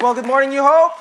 Well, good morning, New Hope.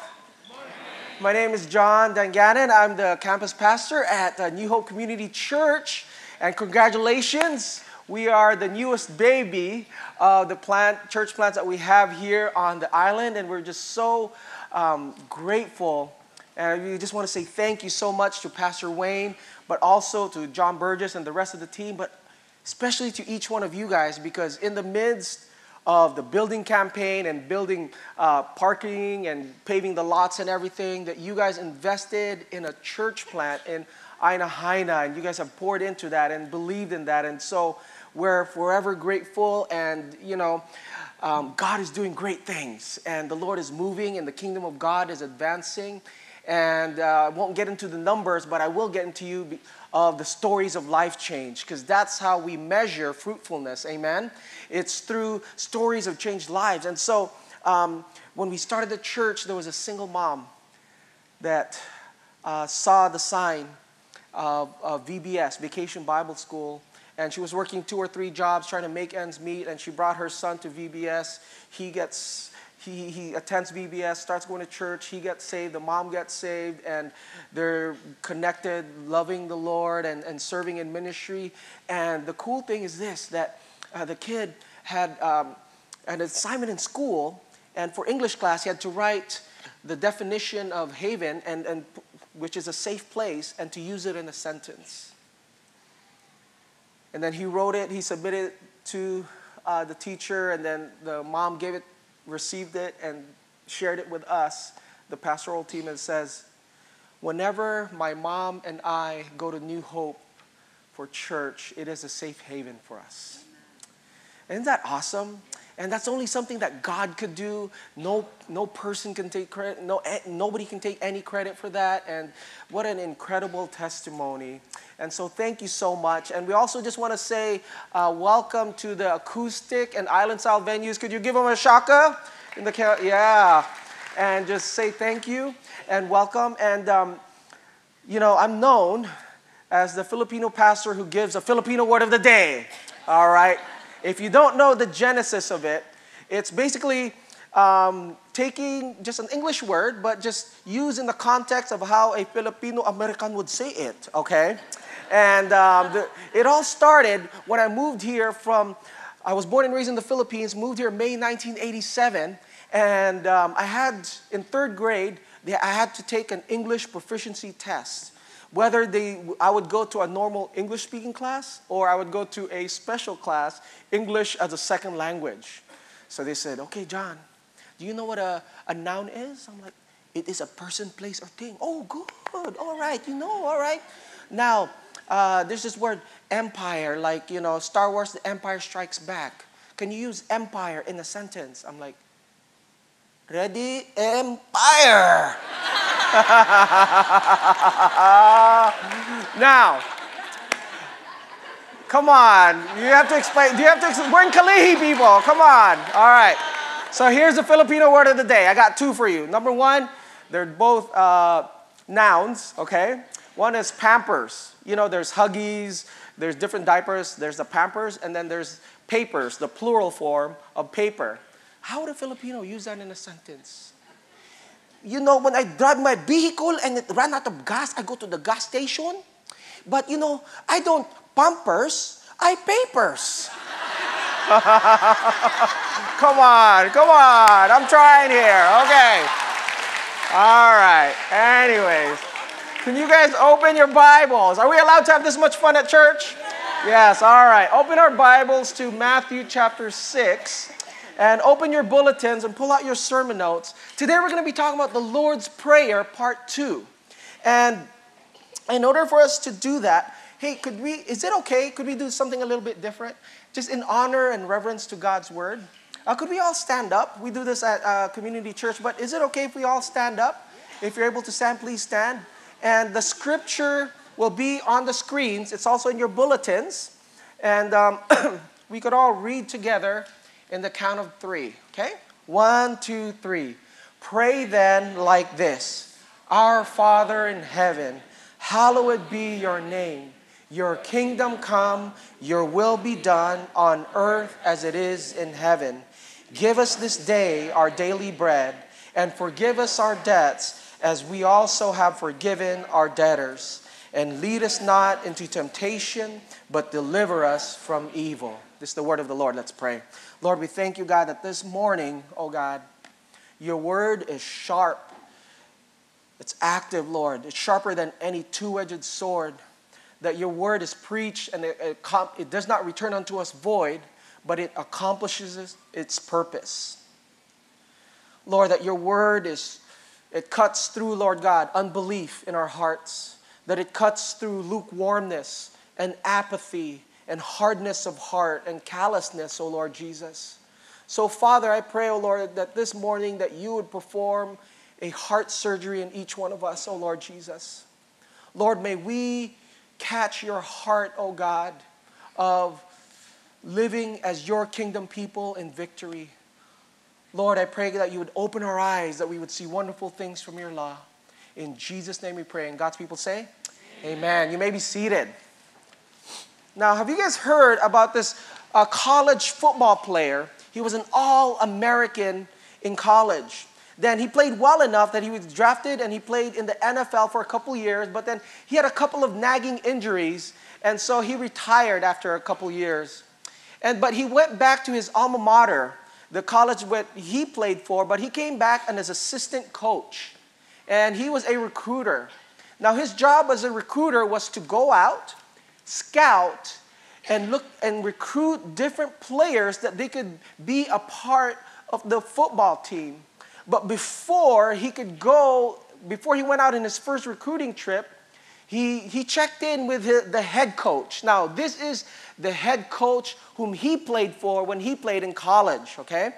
My name is John Danganan. I'm the campus pastor at uh, New Hope Community Church. And congratulations, we are the newest baby of the plant, church plants that we have here on the island. And we're just so um, grateful. And we just want to say thank you so much to Pastor Wayne, but also to John Burgess and the rest of the team, but especially to each one of you guys, because in the midst of the building campaign and building uh, parking and paving the lots and everything, that you guys invested in a church plant in Aina Haina, and you guys have poured into that and believed in that. And so we're forever grateful, and you know, um, God is doing great things, and the Lord is moving, and the kingdom of God is advancing. And uh, I won't get into the numbers, but I will get into you of the stories of life change, because that's how we measure fruitfulness. Amen. It's through stories of changed lives. And so um, when we started the church, there was a single mom that uh, saw the sign of, of VBS, Vacation Bible School, and she was working two or three jobs trying to make ends meet, and she brought her son to VBS. He gets he, he attends VBS, starts going to church, he gets saved, the mom gets saved, and they're connected, loving the Lord and, and serving in ministry. And the cool thing is this that uh, the kid had um, an assignment in school, and for English class, he had to write the definition of haven, and, and, which is a safe place, and to use it in a sentence. And then he wrote it, he submitted it to uh, the teacher, and then the mom gave it, received it, and shared it with us, the pastoral team, and says, Whenever my mom and I go to New Hope for church, it is a safe haven for us. Isn't that awesome? And that's only something that God could do. No, no person can take credit. No, eh, nobody can take any credit for that. And what an incredible testimony. And so, thank you so much. And we also just want to say uh, welcome to the acoustic and island style venues. Could you give them a shaka? In the yeah, and just say thank you and welcome. And um, you know, I'm known as the Filipino pastor who gives a Filipino word of the day. All right. If you don't know the genesis of it, it's basically um, taking just an English word, but just used in the context of how a Filipino American would say it, okay? And um, the, it all started when I moved here from, I was born and raised in the Philippines, moved here May 1987, and um, I had, in third grade, I had to take an English proficiency test whether they, I would go to a normal English speaking class or I would go to a special class, English as a second language. So they said, okay, John, do you know what a, a noun is? I'm like, it is a person, place, or thing. Oh, good. All right. You know, all right. Now, uh, there's this word empire, like, you know, Star Wars, the Empire Strikes Back. Can you use empire in a sentence? I'm like, ready, empire. now, come on. You have to explain. Do you have to explain? We're in Kalihi, people. Come on. All right. So here's the Filipino word of the day. I got two for you. Number one, they're both uh, nouns, okay? One is pampers. You know, there's Huggies, there's different diapers, there's the pampers, and then there's papers, the plural form of paper. How would a Filipino use that in a sentence? You know, when I drive my vehicle and it ran out of gas, I go to the gas station. But you know, I don't pampers, I papers. come on, come on. I'm trying here. Okay. All right. Anyways, can you guys open your Bibles? Are we allowed to have this much fun at church? Yes, all right. Open our Bibles to Matthew chapter 6 and open your bulletins and pull out your sermon notes. Today we're going to be talking about the Lord's Prayer, part two. And in order for us to do that, hey, could we, is it okay? Could we do something a little bit different? Just in honor and reverence to God's word. Uh, could we all stand up? We do this at uh, Community Church, but is it okay if we all stand up? If you're able to stand, please stand. And the scripture will be on the screens. It's also in your bulletins. And um, we could all read together in the count of three, okay? One, two, three. Pray then like this Our Father in heaven, hallowed be your name. Your kingdom come, your will be done on earth as it is in heaven. Give us this day our daily bread, and forgive us our debts as we also have forgiven our debtors. And lead us not into temptation, but deliver us from evil. This is the word of the Lord. Let's pray. Lord, we thank you, God, that this morning, oh God, your word is sharp. It's active, Lord. It's sharper than any two edged sword. That your word is preached and it, it, it, does not return unto us void, but it accomplishes its purpose. Lord, that your word is, it cuts through, Lord God, unbelief in our hearts, that it cuts through lukewarmness and apathy and hardness of heart and callousness, O Lord Jesus. So, Father, I pray, O Lord, that this morning that you would perform a heart surgery in each one of us, O Lord Jesus. Lord, may we catch your heart, O God, of living as your kingdom people in victory. Lord, I pray that you would open our eyes, that we would see wonderful things from your law. In Jesus' name we pray. And God's people say, Amen. Amen. You may be seated. Now, have you guys heard about this uh, college football player? He was an All American in college. Then he played well enough that he was drafted and he played in the NFL for a couple years, but then he had a couple of nagging injuries, and so he retired after a couple years. And, but he went back to his alma mater, the college that he played for, but he came back and as assistant coach. And he was a recruiter. Now, his job as a recruiter was to go out, scout, and look and recruit different players that they could be a part of the football team. But before he could go, before he went out in his first recruiting trip, he, he checked in with his, the head coach. Now, this is the head coach whom he played for when he played in college, okay?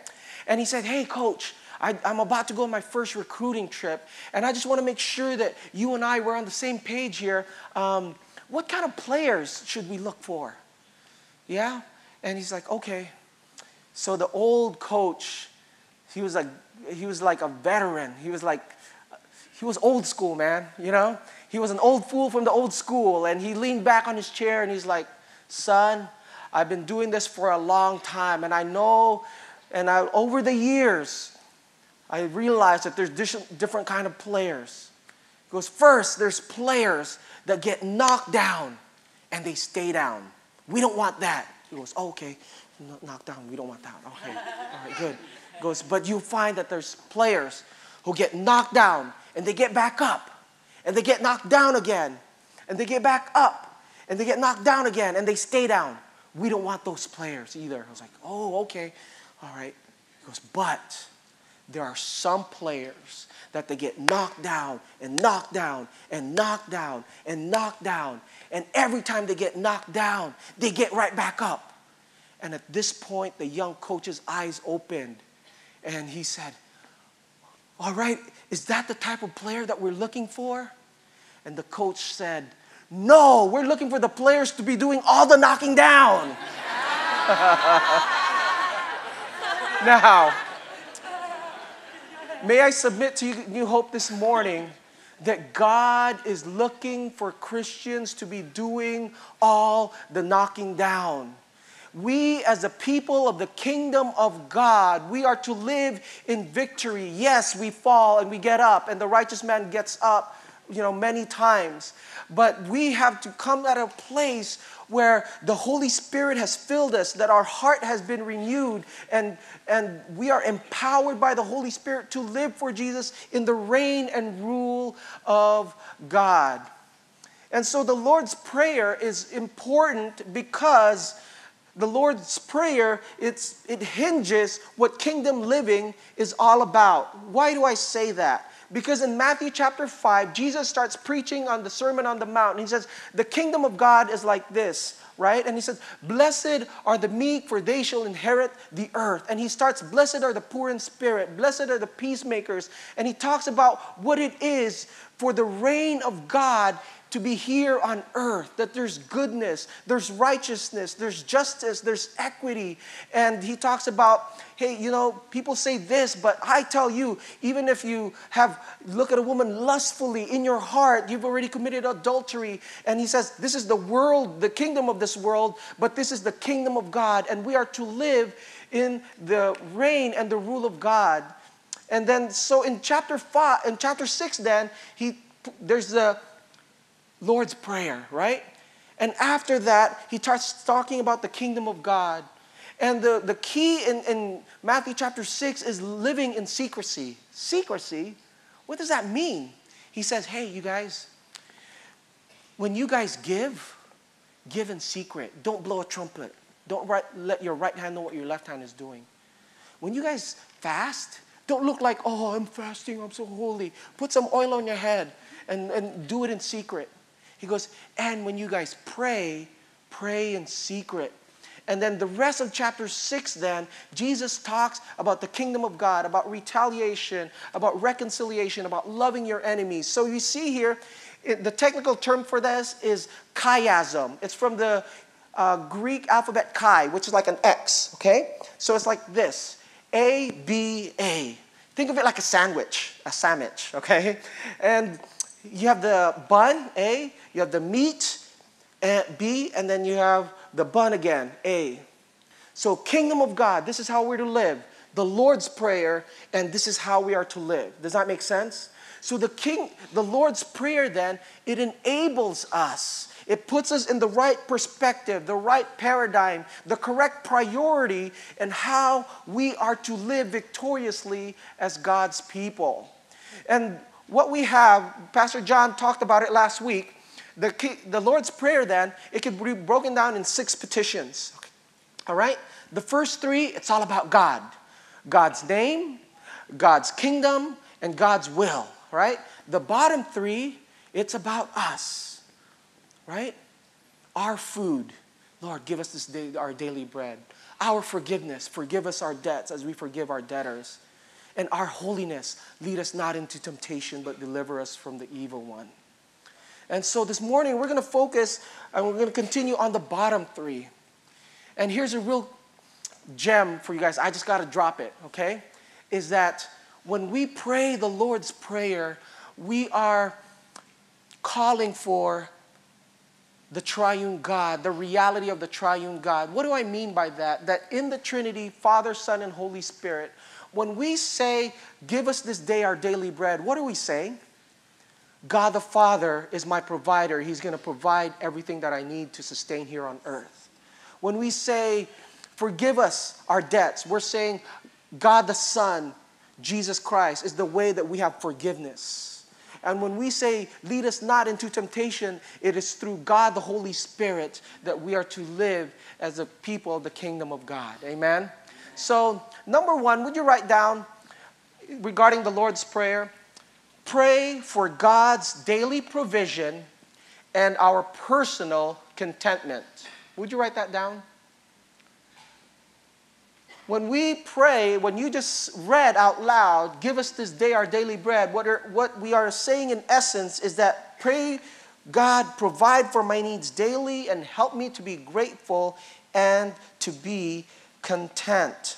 And he said, Hey, coach, I, am about to go on my first recruiting trip, and I just want to make sure that you and I were on the same page here. Um, what kind of players should we look for? Yeah? And he's like, Okay. So the old coach, he was like he was like a veteran. He was like, he was old school, man, you know? He was an old fool from the old school. And he leaned back on his chair and he's like, son, I've been doing this for a long time. And I know, and I, over the years, I realized that there's different kind of players. He goes, first, there's players that get knocked down and they stay down. We don't want that. He goes, oh, okay, knocked down. We don't want that. Okay, all right, good goes, but you find that there's players who get knocked down and they get back up and they get knocked down again and they get back up and they get knocked down again and they stay down. We don't want those players either. I was like, oh, okay, all right. He goes, but there are some players that they get knocked down and knocked down and knocked down and knocked down. And every time they get knocked down, they get right back up. And at this point, the young coach's eyes opened and he said, All right, is that the type of player that we're looking for? And the coach said, No, we're looking for the players to be doing all the knocking down. now, may I submit to you, New Hope, this morning that God is looking for Christians to be doing all the knocking down we as a people of the kingdom of God, we are to live in victory. Yes, we fall and we get up, and the righteous man gets up, you know, many times. But we have to come at a place where the Holy Spirit has filled us, that our heart has been renewed, and, and we are empowered by the Holy Spirit to live for Jesus in the reign and rule of God. And so the Lord's Prayer is important because the Lord's Prayer, it's, it hinges what kingdom living is all about. Why do I say that? Because in Matthew chapter 5, Jesus starts preaching on the Sermon on the Mount. And he says, The kingdom of God is like this, right? And he says, Blessed are the meek, for they shall inherit the earth. And he starts, Blessed are the poor in spirit, blessed are the peacemakers. And he talks about what it is for the reign of God to be here on earth, that there's goodness, there's righteousness, there's justice, there's equity. And he talks about, hey, you know, people say this, but I tell you, even if you have look at a woman lustfully in your heart, you've already committed adultery. And he says, this is the world, the kingdom of this world, but this is the kingdom of God, and we are to live in the reign and the rule of God. And then, so in chapter five, in chapter six, then he there's the Lord's prayer, right? And after that, he starts talking about the kingdom of God. And the, the key in, in Matthew chapter 6 is living in secrecy. Secrecy? What does that mean? He says, hey, you guys, when you guys give, give in secret. Don't blow a trumpet. Don't right, let your right hand know what your left hand is doing. When you guys fast, don't look like, oh, I'm fasting, I'm so holy. Put some oil on your head and, and do it in secret. He goes, and when you guys pray, pray in secret. And then the rest of chapter 6, then, Jesus talks about the kingdom of God, about retaliation, about reconciliation, about loving your enemies. So you see here, the technical term for this is chiasm. It's from the uh, Greek alphabet chi, which is like an X, okay? So it's like this A, B, A. Think of it like a sandwich, a sandwich, okay? And you have the bun, A, you have the meat, eh, B, and then you have the bun again, A. So, kingdom of God, this is how we're to live. The Lord's Prayer, and this is how we are to live. Does that make sense? So the king, the Lord's Prayer then, it enables us. It puts us in the right perspective, the right paradigm, the correct priority, and how we are to live victoriously as God's people. And what we have, Pastor John talked about it last week. The, key, the Lord's Prayer, then, it could be broken down in six petitions. Okay. All right? The first three, it's all about God God's name, God's kingdom, and God's will, right? The bottom three, it's about us, right? Our food. Lord, give us this day our daily bread. Our forgiveness, forgive us our debts as we forgive our debtors and our holiness. Lead us not into temptation, but deliver us from the evil one. And so this morning, we're going to focus and we're going to continue on the bottom three. And here's a real gem for you guys. I just got to drop it, okay? Is that when we pray the Lord's Prayer, we are calling for the triune God, the reality of the triune God. What do I mean by that? That in the Trinity, Father, Son, and Holy Spirit, when we say, Give us this day our daily bread, what are we saying? God the Father is my provider. He's going to provide everything that I need to sustain here on earth. When we say, Forgive us our debts, we're saying, God the Son, Jesus Christ, is the way that we have forgiveness. And when we say, Lead us not into temptation, it is through God the Holy Spirit that we are to live as a people of the kingdom of God. Amen? So, number one, would you write down regarding the Lord's Prayer? Pray for God's daily provision and our personal contentment. Would you write that down? When we pray, when you just read out loud, give us this day our daily bread, what, are, what we are saying in essence is that pray, God, provide for my needs daily and help me to be grateful and to be content.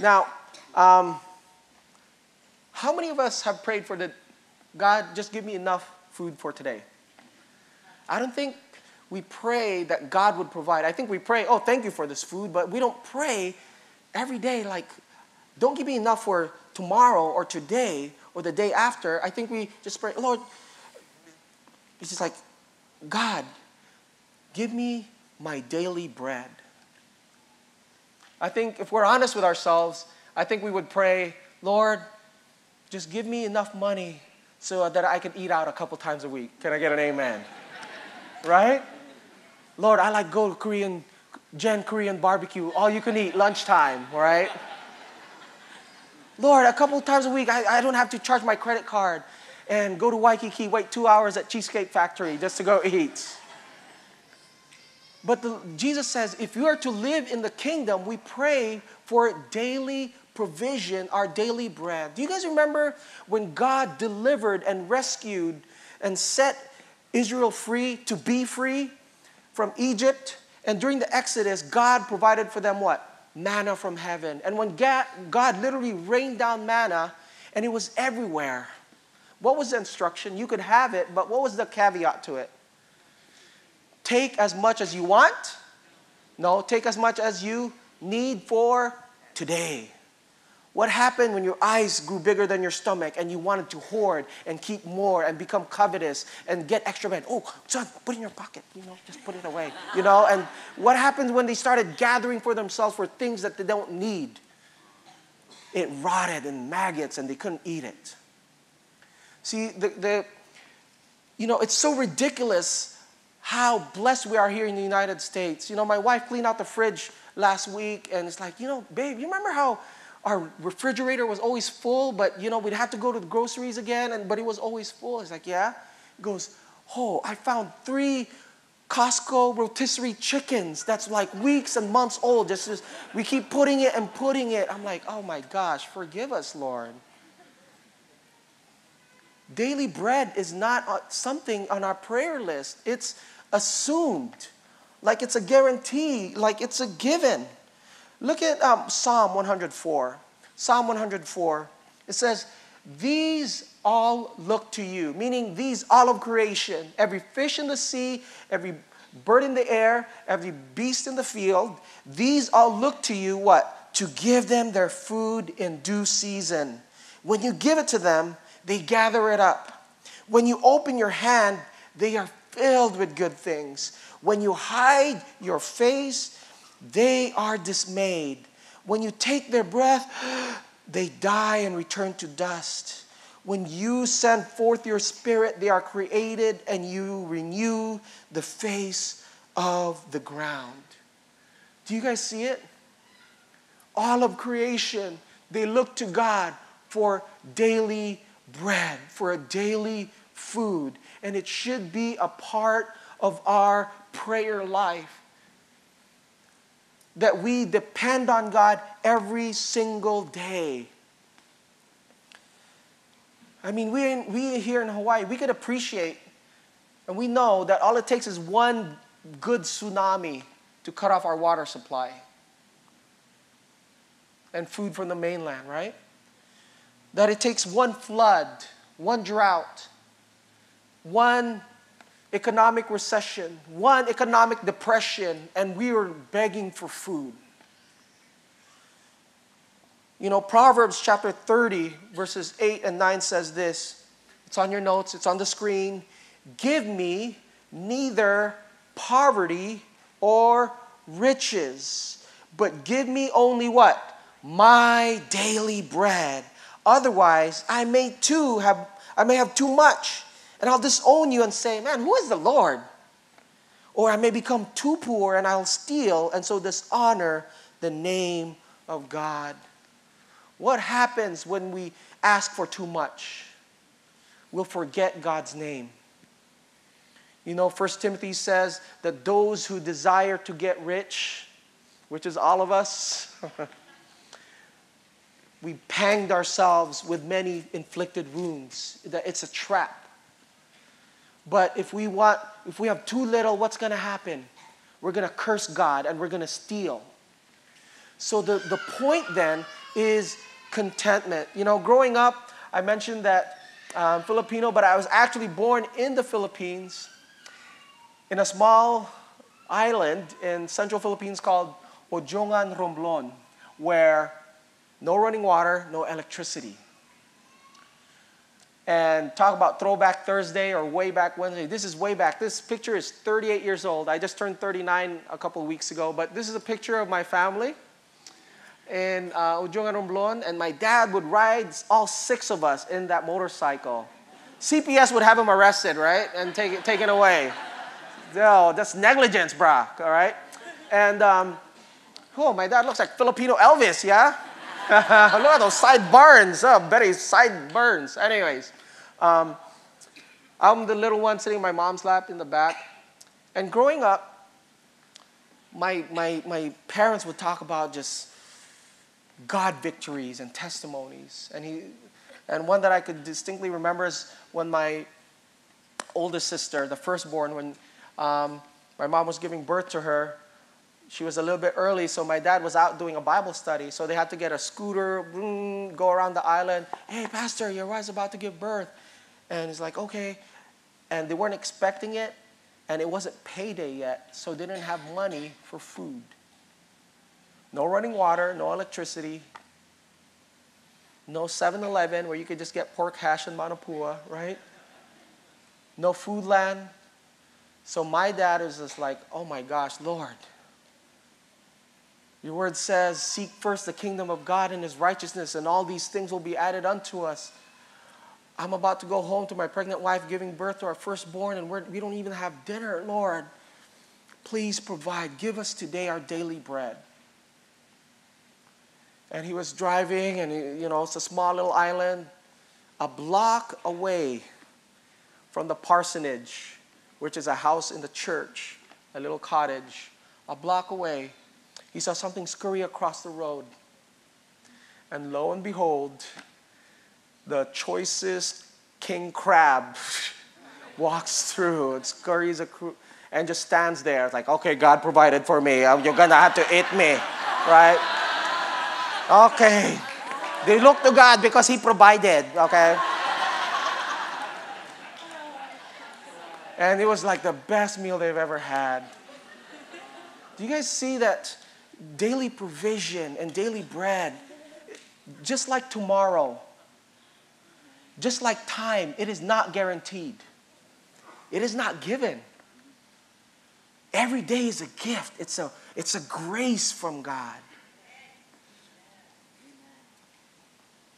Now, um, how many of us have prayed for the God, just give me enough food for today? I don't think we pray that God would provide. I think we pray, oh, thank you for this food, but we don't pray every day like, don't give me enough for tomorrow or today or the day after. I think we just pray, Lord, it's just like, God, Give me my daily bread. I think if we're honest with ourselves, I think we would pray, Lord, just give me enough money so that I can eat out a couple times a week. Can I get an amen? right? Lord, I like go to Korean, Gen Korean barbecue, all you can eat, lunchtime, right? Lord, a couple times a week, I, I don't have to charge my credit card and go to Waikiki, wait two hours at Cheesecake Factory just to go eat. But the, Jesus says, if you are to live in the kingdom, we pray for daily provision, our daily bread. Do you guys remember when God delivered and rescued and set Israel free to be free from Egypt? And during the Exodus, God provided for them what? Manna from heaven. And when God, God literally rained down manna, and it was everywhere. What was the instruction? You could have it, but what was the caveat to it? Take as much as you want. No, take as much as you need for today. What happened when your eyes grew bigger than your stomach and you wanted to hoard and keep more and become covetous and get extra bread? Oh, son, put it in your pocket, you know, just put it away, you know? And what happened when they started gathering for themselves for things that they don't need? It rotted and maggots and they couldn't eat it. See, the, the you know, it's so ridiculous how blessed we are here in the United States. You know, my wife cleaned out the fridge last week and it's like, you know, babe, you remember how our refrigerator was always full, but you know, we'd have to go to the groceries again, and but it was always full. It's like, yeah. He goes, oh, I found three Costco rotisserie chickens that's like weeks and months old. Just, just we keep putting it and putting it. I'm like, oh my gosh, forgive us, Lord. Daily bread is not uh, something on our prayer list. It's assumed, like it's a guarantee, like it's a given. Look at um, Psalm 104. Psalm 104. It says, These all look to you, meaning these all of creation, every fish in the sea, every bird in the air, every beast in the field, these all look to you what? To give them their food in due season. When you give it to them, they gather it up. When you open your hand, they are filled with good things. When you hide your face, they are dismayed. When you take their breath, they die and return to dust. When you send forth your spirit, they are created and you renew the face of the ground. Do you guys see it? All of creation, they look to God for daily bread, for a daily food. And it should be a part of our prayer life that we depend on God every single day. I mean, we, we here in Hawaii, we could appreciate, and we know that all it takes is one good tsunami to cut off our water supply and food from the mainland, right? That it takes one flood, one drought, one economic recession, one economic depression, and we were begging for food. You know, Proverbs chapter 30, verses 8 and 9 says this. It's on your notes, it's on the screen. Give me neither poverty or riches, but give me only what? My daily bread. Otherwise, I may too have I may have too much and I'll disown you and say, Man, who is the Lord? Or I may become too poor and I'll steal and so dishonor the name of God. What happens when we ask for too much? We'll forget God's name. You know, 1 Timothy says that those who desire to get rich, which is all of us, we panged ourselves with many inflicted wounds. That it's a trap. But if we want, if we have too little, what's going to happen? We're going to curse God and we're going to steal. So the, the point then is contentment. You know, growing up, I mentioned that um, Filipino, but I was actually born in the Philippines in a small island in central Philippines called Odiongan Romblon, where no running water, no electricity and talk about Throwback Thursday or Way Back Wednesday. This is way back. This picture is 38 years old. I just turned 39 a couple of weeks ago, but this is a picture of my family in uh, and my dad would ride all six of us in that motorcycle. CPS would have him arrested, right, and take taken away. No, that's negligence, brah, all right? And, um, oh, my dad looks like Filipino Elvis, yeah? Look at those sideburns. Oh, Betty's sideburns. Anyways, um, I'm the little one sitting in my mom's lap in the back. And growing up, my, my, my parents would talk about just God victories and testimonies. And, he, and one that I could distinctly remember is when my oldest sister, the firstborn, when um, my mom was giving birth to her, she was a little bit early, so my dad was out doing a Bible study. So they had to get a scooter, go around the island. Hey, Pastor, your wife's about to give birth. And he's like, okay. And they weren't expecting it, and it wasn't payday yet, so they didn't have money for food. No running water, no electricity, no 7 Eleven where you could just get pork hash in Manapua, right? No Foodland. So my dad is just like, oh my gosh, Lord. Your word says, Seek first the kingdom of God and his righteousness, and all these things will be added unto us. I'm about to go home to my pregnant wife giving birth to our firstborn, and we're, we do not even have dinner. Lord, please provide. Give us today our daily bread. And he was driving, and he, you know, it's a small little island, a block away from the parsonage, which is a house in the church, a little cottage. A block away, he saw something scurry across the road. And lo and behold, the choicest king crab walks through and scurries across and just stands there it's like okay god provided for me uh, you're gonna have to eat me right? Okay. They look to god because he provided okay? And it was like the best meal they've ever had. Do you guys see that daily provision and daily bread just like tomorrow just like time, it is not guaranteed, it is not given. Every day is a gift, it's a, it's a grace from God.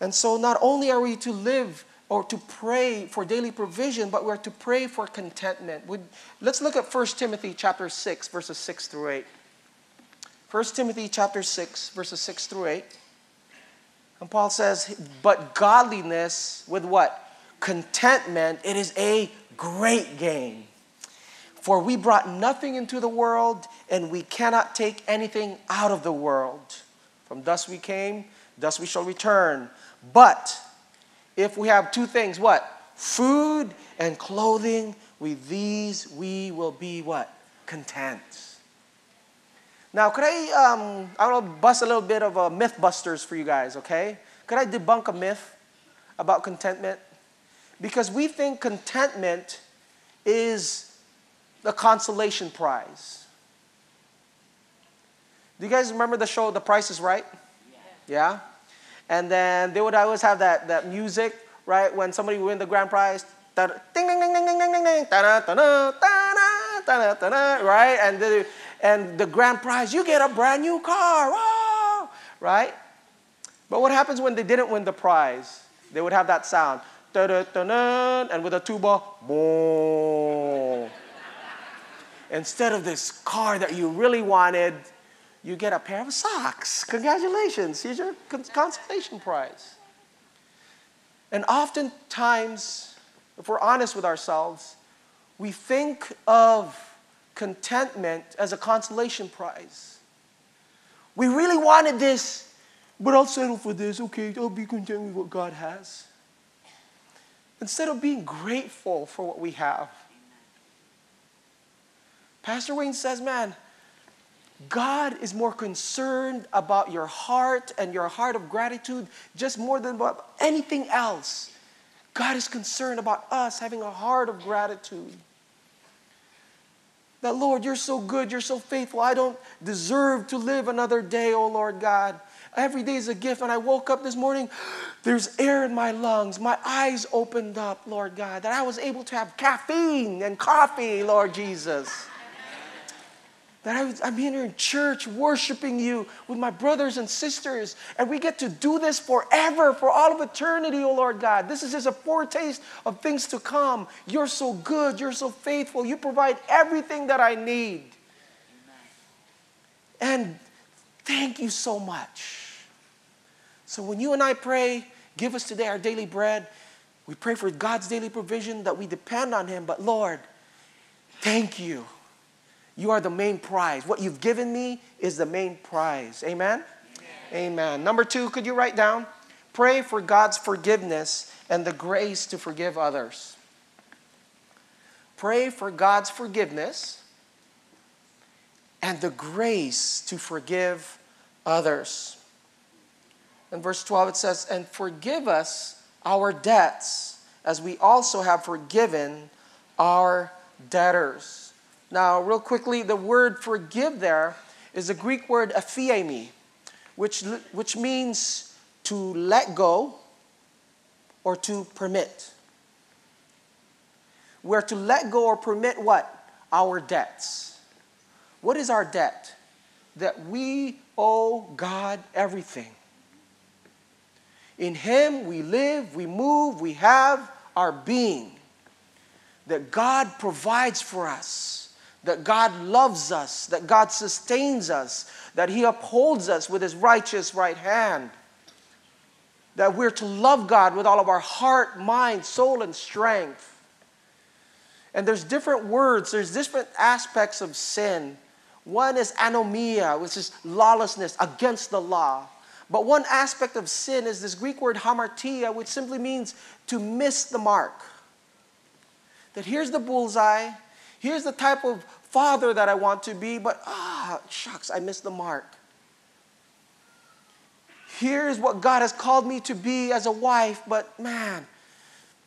And so, not only are we to live or to pray for daily provision, but we're to pray for contentment. Would Let's look at 1 Timothy chapter 6, verses 6 through 8. 1 Timothy chapter 6, verses 6 through 8. And Paul says, but godliness with what? Contentment, it is a great gain. For we brought nothing into the world, and we cannot take anything out of the world. From dust we came, dust we shall return. But if we have two things, what? Food and clothing, with these we will be what? Content. Now, could I, um, I want to bust a little bit of a myth busters for you guys, okay? Could I debunk a myth about contentment? Because we think contentment is the consolation prize. Do you guys remember the show The Price is Right? Yeah? And then they would always have that, that music, right? When somebody would win the grand prize. Ding, ding, ding, ding, ding, ding, ding, ding, right? And the, and the grand prize, you get a brand new car, oh, right? But what happens when they didn't win the prize? They would have that sound, and with a tuba, boom. Instead of this car that you really wanted, you get a pair of socks. Congratulations, here's your consolation prize. And oftentimes, if we're honest with ourselves, we think of contentment as a consolation prize. We really wanted this, but I'll settle for this. Okay, I'll be content with what God has. Instead of being grateful for what we have. Pastor Wayne says, man, God is more concerned about your heart and your heart of gratitude just more than about anything else. God is concerned about us having a heart of gratitude. That, Lord, you're so good, you're so faithful. I don't deserve to live another day, oh Lord God. Every day is a gift. And I woke up this morning, there's air in my lungs. My eyes opened up, Lord God, that I was able to have caffeine and coffee, Lord Jesus. That I'm here in church worshiping you with my brothers and sisters, and we get to do this forever, for all of eternity, oh Lord God. This is just a foretaste of things to come. You're so good, you're so faithful, you provide everything that I need. And thank you so much. So when you and I pray, give us today our daily bread, we pray for God's daily provision that we depend on Him, but Lord, thank you you are the main prize. What you've given me is the main prize. Amen? Amen? Amen. Number two, could you write down? Pray for God's forgiveness and the grace to forgive others. Pray for God's forgiveness and the grace to forgive others. In verse 12, it says, And forgive us our debts as we also have forgiven our debtors. Now, real quickly, the word forgive there is the Greek word aphiemi. which, which means to let go or to permit. We're to let go or permit what? Our debts. What is our debt? That we owe God everything. In Him we live, we move, we have our being. That God provides for us, that God loves us, that God sustains us, that He upholds us with His righteous right hand. That we're to love God with all of our heart, mind, soul, and strength. And there's different words, there's different aspects of sin. One is anomia, which is lawlessness against the law. But one aspect of sin is this Greek word hamartia, which simply means to miss the mark. That here's the bullseye, here's the type of father that I want to be, but ah, shucks, I missed the mark. Here's what God has called me to be as a wife, but man,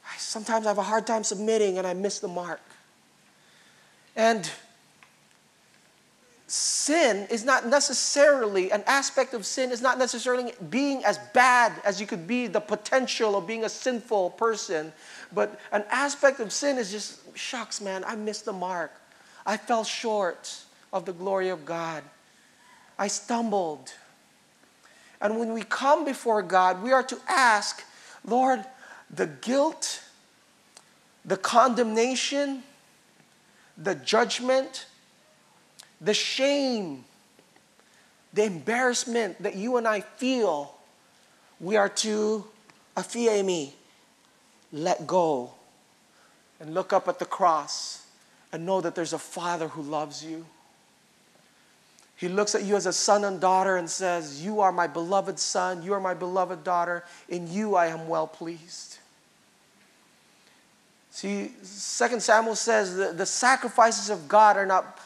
I sometimes I have a hard time submitting and I miss the mark. And sin is not necessarily, an aspect of sin is not necessarily being as bad as you could be, the potential of being a sinful person. But an aspect of sin is just, shucks, man, I missed the mark. I fell short of the glory of God. I stumbled. And when we come before God, we are to ask, Lord, the guilt, the condemnation, the judgment, the shame, the embarrassment that you and I feel, we are to aphiemi, let go, and look up at the cross and know that there's a Father who loves you. He looks at you as a son and daughter and says, You are my beloved son, you are my beloved daughter, in you I am well pleased. See, 2 Samuel says that the sacrifices of God are not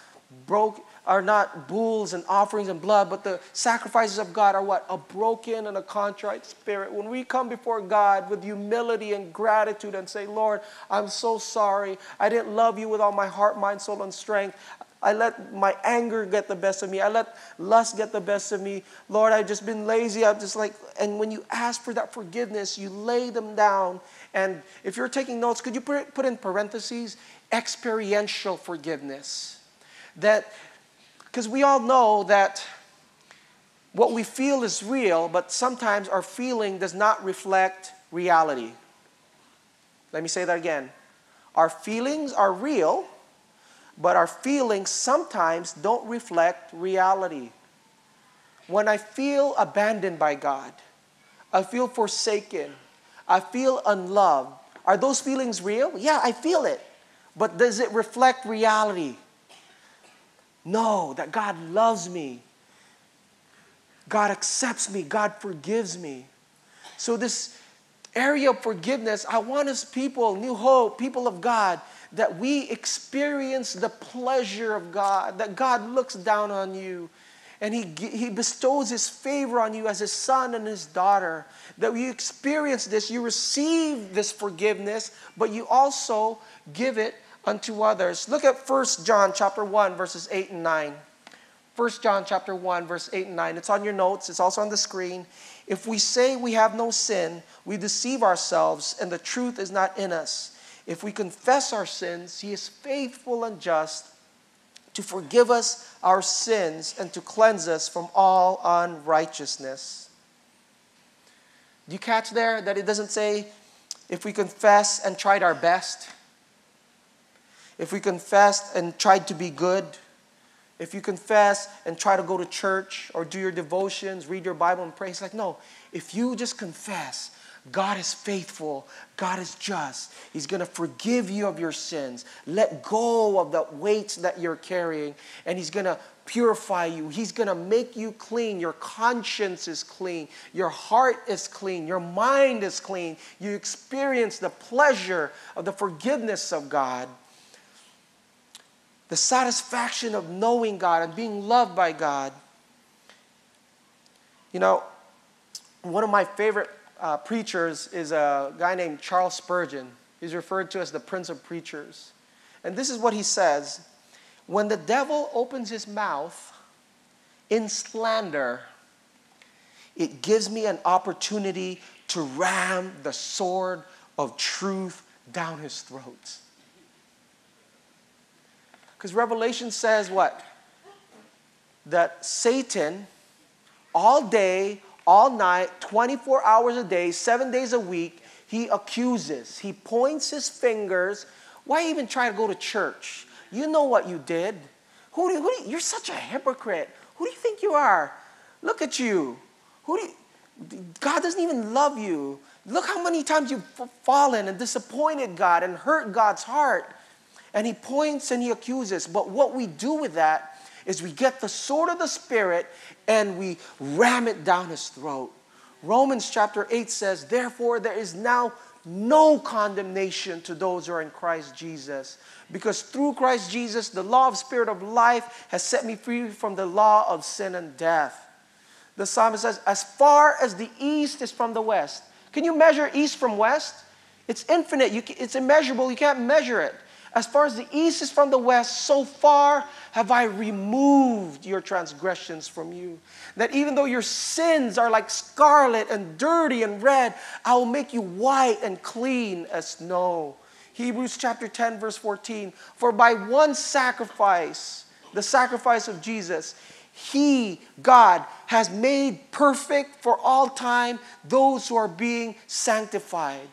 broke are not bulls and offerings and blood, but the sacrifices of God are what? A broken and a contrite spirit. When we come before God with humility and gratitude and say, Lord, I'm so sorry. I didn't love you with all my heart, mind, soul, and strength. I let my anger get the best of me. I let lust get the best of me. Lord, I've just been lazy. I'm just like, and when you ask for that forgiveness, you lay them down. And if you're taking notes, could you put, put in parentheses experiential forgiveness? That, because we all know that what we feel is real, but sometimes our feeling does not reflect reality. Let me say that again. Our feelings are real, but our feelings sometimes don't reflect reality. When I feel abandoned by God, I feel forsaken, I feel unloved, are those feelings real? Yeah, I feel it. But does it reflect reality? Know that God loves me. God accepts me. God forgives me. So, this area of forgiveness, I want us people, New Hope, people of God, that we experience the pleasure of God, that God looks down on you and he, he bestows His favor on you as His son and His daughter. That you experience this, you receive this forgiveness, but you also give it unto others. Look at 1 John chapter 1 verses 8 and 9. 1 John chapter 1 verse 8 and 9. It's on your notes, it's also on the screen. If we say we have no sin, we deceive ourselves and the truth is not in us. If we confess our sins, he is faithful and just to forgive us our sins and to cleanse us from all unrighteousness. Do you catch there that it doesn't say if we confess and tried our best? If we confess and tried to be good, if you confess and try to go to church or do your devotions, read your Bible and pray, it's like, no, if you just confess, God is faithful, God is just. He's going to forgive you of your sins. Let go of the weights that you're carrying, and He's going to purify you. He's going to make you clean. Your conscience is clean. Your heart is clean. Your mind is clean. You experience the pleasure of the forgiveness of God the satisfaction of knowing God and being loved by God. You know, one of my favorite uh, preachers is a guy named Charles Spurgeon. He's referred to as the Prince of Preachers. And this is what he says When the devil opens his mouth in slander, it gives me an opportunity to ram the sword of truth down his throat. Because Revelation says what? That Satan, all day, all night, 24 hours a day, seven days a week, he accuses. He points his fingers. Why even try to go to church? You know what you did. Who do, you, who do you, you're such a hypocrite. Who do you think you are? Look at you. Who do you, God doesn't even love you. Look how many times you've fallen and disappointed God and hurt God's heart. And he points and he accuses. But what we do with that is we get the sword of the Spirit and we ram it down his throat. Romans chapter 8 says, Therefore, there is now no condemnation to those who are in Christ Jesus. Because through Christ Jesus, the law of spirit of life has set me free from the law of sin and death. The psalmist says, As far as the east is from the west. Can you measure east from west? It's infinite, you, it's immeasurable, you can't measure it. As far as the east is from the west, so far have I removed your transgressions from you. That even though your sins are like scarlet and dirty and red, I will make you white and clean as snow. Hebrews chapter 10, verse 14. For by one sacrifice, the sacrifice of Jesus, He, God, has made perfect for all time those who are being sanctified.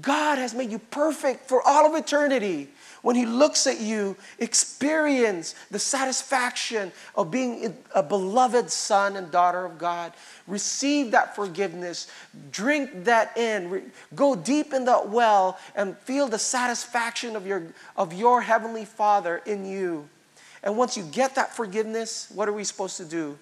God has made you perfect for all of eternity. When He looks at you, experience the satisfaction of being a beloved son and daughter of God. Receive that forgiveness, drink that in, go deep in that well, and feel the satisfaction of your, of your Heavenly Father in you. And once you get that forgiveness, what are we supposed to do?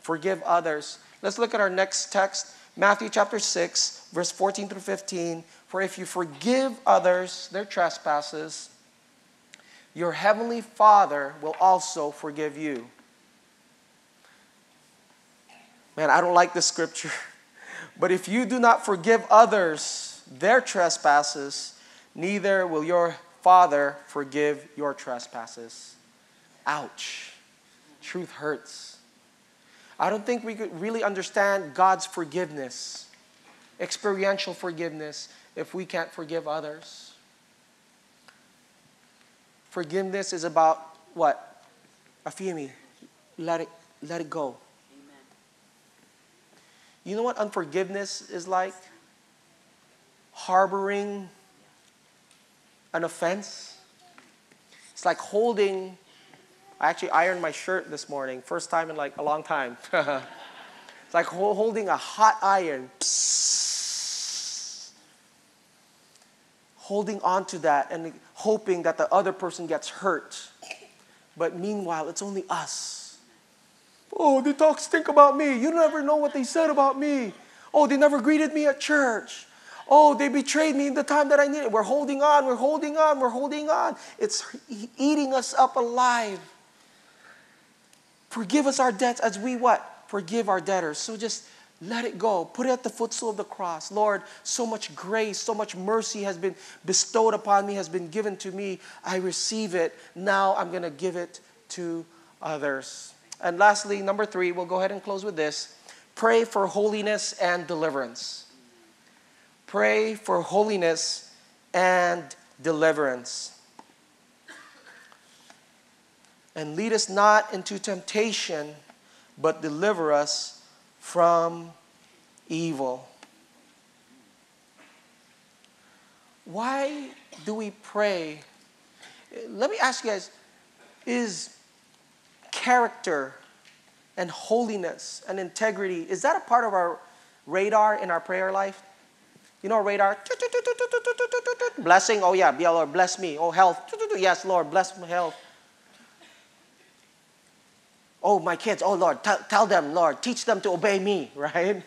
Forgive others. Let's look at our next text, Matthew chapter 6, verse 14 through 15. For if you forgive others their trespasses, your heavenly Father will also forgive you. Man, I don't like this scripture. But if you do not forgive others their trespasses, neither will your Father forgive your trespasses. Ouch. Truth hurts. I don't think we could really understand God's forgiveness, experiential forgiveness, if we can't forgive others. Forgiveness is about what? aphiemi, let it, let it go. Amen. You know what unforgiveness is like? Harboring an offense. It's like holding, I actually ironed my shirt this morning, first time in like a long time. it's like holding a hot iron. Psst holding on to that and hoping that the other person gets hurt. But meanwhile, it's only us. Oh, they talk stink about me. You never know what they said about me. Oh, they never greeted me at church. Oh, they betrayed me in the time that I needed. We're holding on, we're holding on, we're holding on. It's eating us up alive. Forgive us our debts as we what? Forgive our debtors. So just let it go. Put it at the footstool of the cross. Lord, so much grace, so much mercy has been bestowed upon me, has been given to me. I receive it. Now I'm going to give it to others. And lastly, number three, we'll go ahead and close with this pray for holiness and deliverance. Pray for holiness and deliverance. And lead us not into temptation, but deliver us from evil. Why do we pray? Let me ask you guys is character and holiness and integrity is that a part of our radar in our prayer life? You know, radar. Blessing. Oh yeah, yeah, Lord, bless me. Oh, health. Yes, Lord, bless my health. Oh, my kids, oh Lord, t- tell them, Lord, teach them to obey me, right?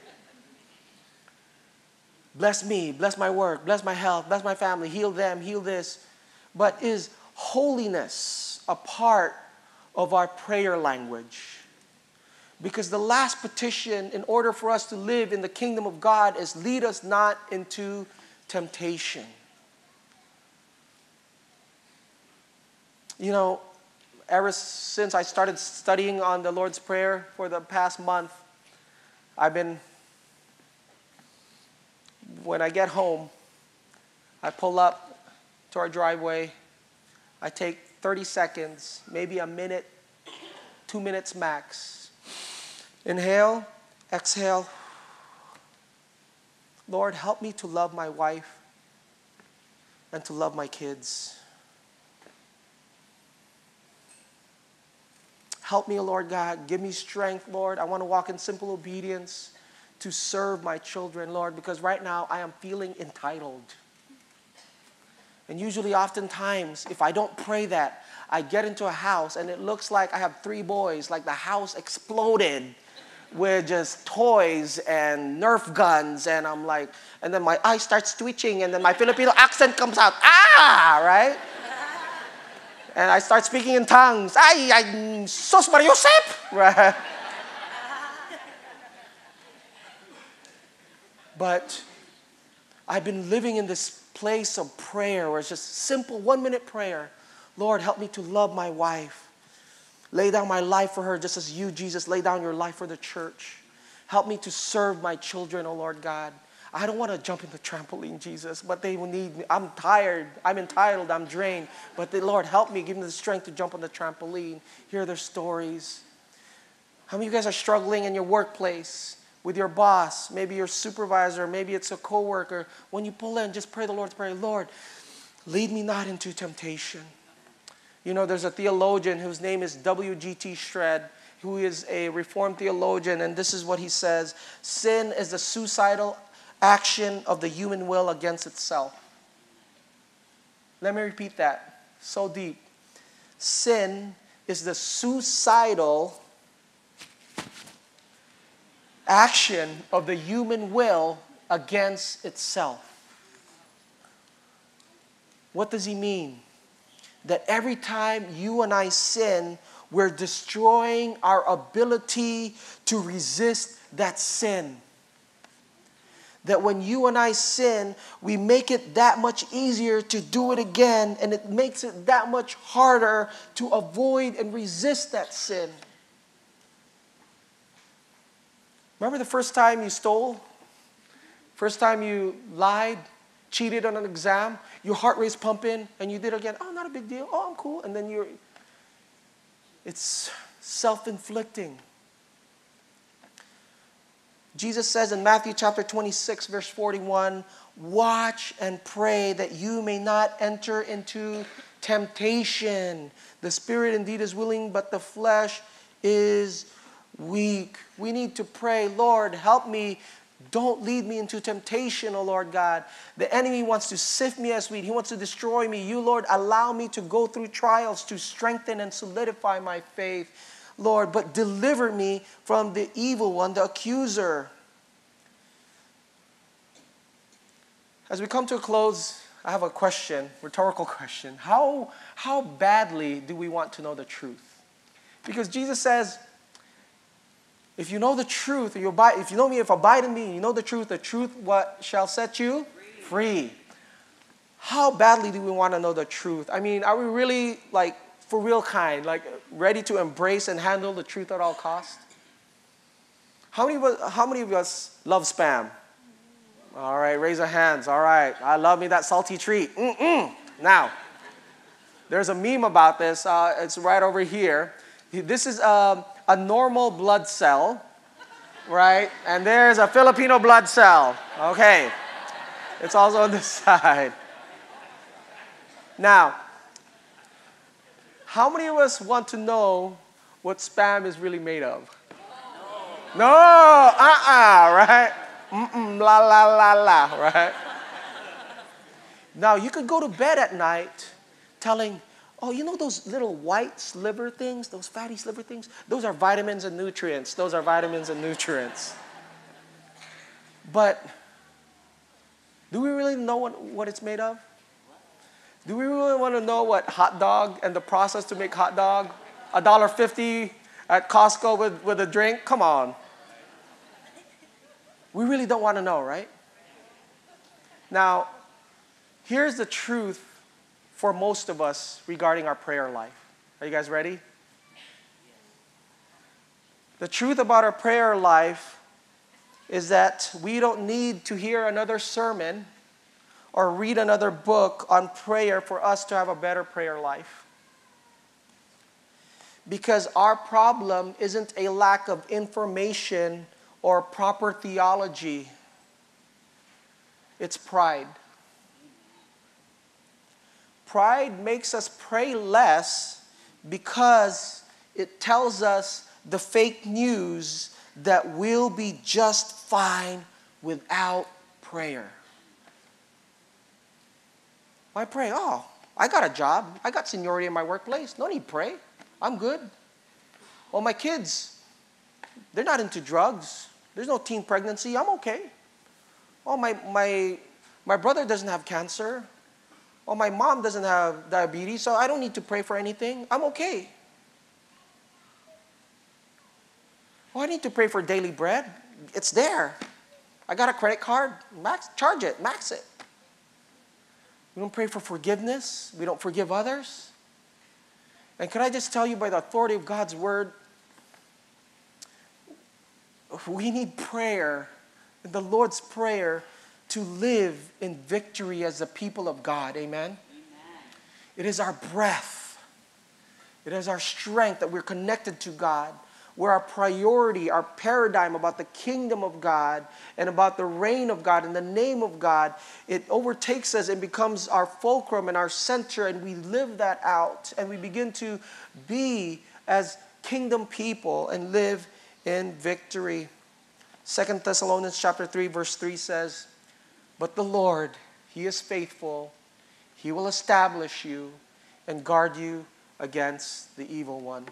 Bless me, bless my work, bless my health, bless my family, heal them, heal this. But is holiness a part of our prayer language? Because the last petition, in order for us to live in the kingdom of God, is lead us not into temptation. You know, ever since I started studying on the Lord's Prayer for the past month, I've been, when I get home, I pull up to our driveway. I take 30 seconds, maybe a minute, two minutes max. Inhale, exhale. Lord, help me to love my wife and to love my kids. Help me, Lord God. Give me strength, Lord. I want to walk in simple obedience to serve my children, Lord, because right now I am feeling entitled. And usually, oftentimes, if I don't pray that, I get into a house and it looks like I have three boys, like the house exploded with just toys and Nerf guns. And I'm like, and then my eye starts twitching, and then my Filipino accent comes out. Ah, right? And I start speaking in tongues. Ay, ay, sos! Right? but I've been living in this place of prayer where it's just simple one minute prayer. Lord, help me to love my wife. Lay down my life for her just as you, Jesus, lay down your life for the church. Help me to serve my children, oh Lord God. I don't want to jump in the trampoline, Jesus, but they will need me. I'm tired. I'm entitled. I'm drained. But the Lord, help me. Give me the strength to jump on the trampoline, hear their stories. How many of you guys are struggling in your workplace with your boss, maybe your supervisor, maybe it's a coworker? When you pull in, just pray the Lord's Prayer Lord, lead me not into temptation. You know, there's a theologian whose name is W.G.T. Shedd who is a Reformed theologian, and this is what he says Sin is the suicidal action of the human will against itself. Let me repeat that so deep. Sin is the suicidal action of the human will against itself. What does he mean? That every time you and I sin, we're destroying our ability to resist that sin that when you and I sin, we make it that much easier to do it again, and it makes it that much harder to avoid and resist that sin. Remember the first time you stole? First time you lied, cheated on an exam, your heart rate's pumping, and you did it again. Oh, not a big deal. Oh, I'm cool. And then you're, it's self inflicting. Jesus says in Matthew chapter 26, verse 41, Watch and pray that you may not enter into temptation. The spirit indeed is willing, but the flesh is weak. We need to pray, Lord, help me. Don't lead me into temptation, O Lord God. The enemy wants to sift me as wheat. He wants to destroy me. You, Lord, allow me to go through trials to strengthen and solidify my faith. Lord, but deliver me from the evil one, the accuser. As we come to a close, I have a question, rhetorical question. How, how badly do we want to know the truth? Because Jesus says, if you know the truth, you abide, if you know me, if abide in me, you know the truth, the truth what shall set you free. free. How badly do we want to know the truth? I mean, are we really like for real kind, like ready to embrace and handle the truth at all costs? How many us, how many of us love spam? All right, raise your hands. All right, I love me that salty treat. Mm-mm. Now, there's a meme about this. Uh, it's right over here. This is a, a normal blood cell, right? And there's a Filipino blood cell. Okay, it's also on this side. Now, how many of us want to know what spam is really made of? No, no uh-uh, right? mm-mm, la, la, la, la, right? now, you could go to bed at night telling, oh, you know those little white sliver things, those fatty sliver things? Those are vitamins and nutrients. Those are vitamins and nutrients. But do we really know what, what it's made of? Do we really want to know what hot dog and the process to make hot dog? A dollar fifty at Costco with, with a drink? Come on. We really don't want to know, right? Now, here's the truth for most of us regarding our prayer life. Are you guys ready? The truth about our prayer life is that we don't need to hear another sermon or read another book on prayer for us to have a better prayer life. Because our problem isn't a lack of information or proper theology, it's pride. Pride makes us pray less because it tells us the fake news that we'll be just fine without prayer. Why pray? Oh, I got a job. I got seniority in my workplace. No need to pray. I'm good. Well, my kids, they're not into drugs. There's no teen pregnancy. I'm okay. Oh, my, my, my brother doesn't have cancer. Oh, my mom doesn't have diabetes, so I don't need to pray for anything. I'm okay. Oh, I need to pray for daily bread. It's there. I got a credit card. Max, charge it, max it. We don't pray for forgiveness. We don't forgive others. And can I just tell you by the authority of God's word, we need prayer, the Lord's Prayer, to live in victory as the people of God. Amen? Amen? It is our breath, it is our strength that we're connected to God where our priority, our paradigm about the kingdom of God and about the reign of God and the name of God, it overtakes us and becomes our fulcrum and our center, and we live that out and we begin to be as kingdom people and live in victory. Second Thessalonians chapter 3 verse 3 says, "But the Lord, he is faithful. He will establish you and guard you against the evil one."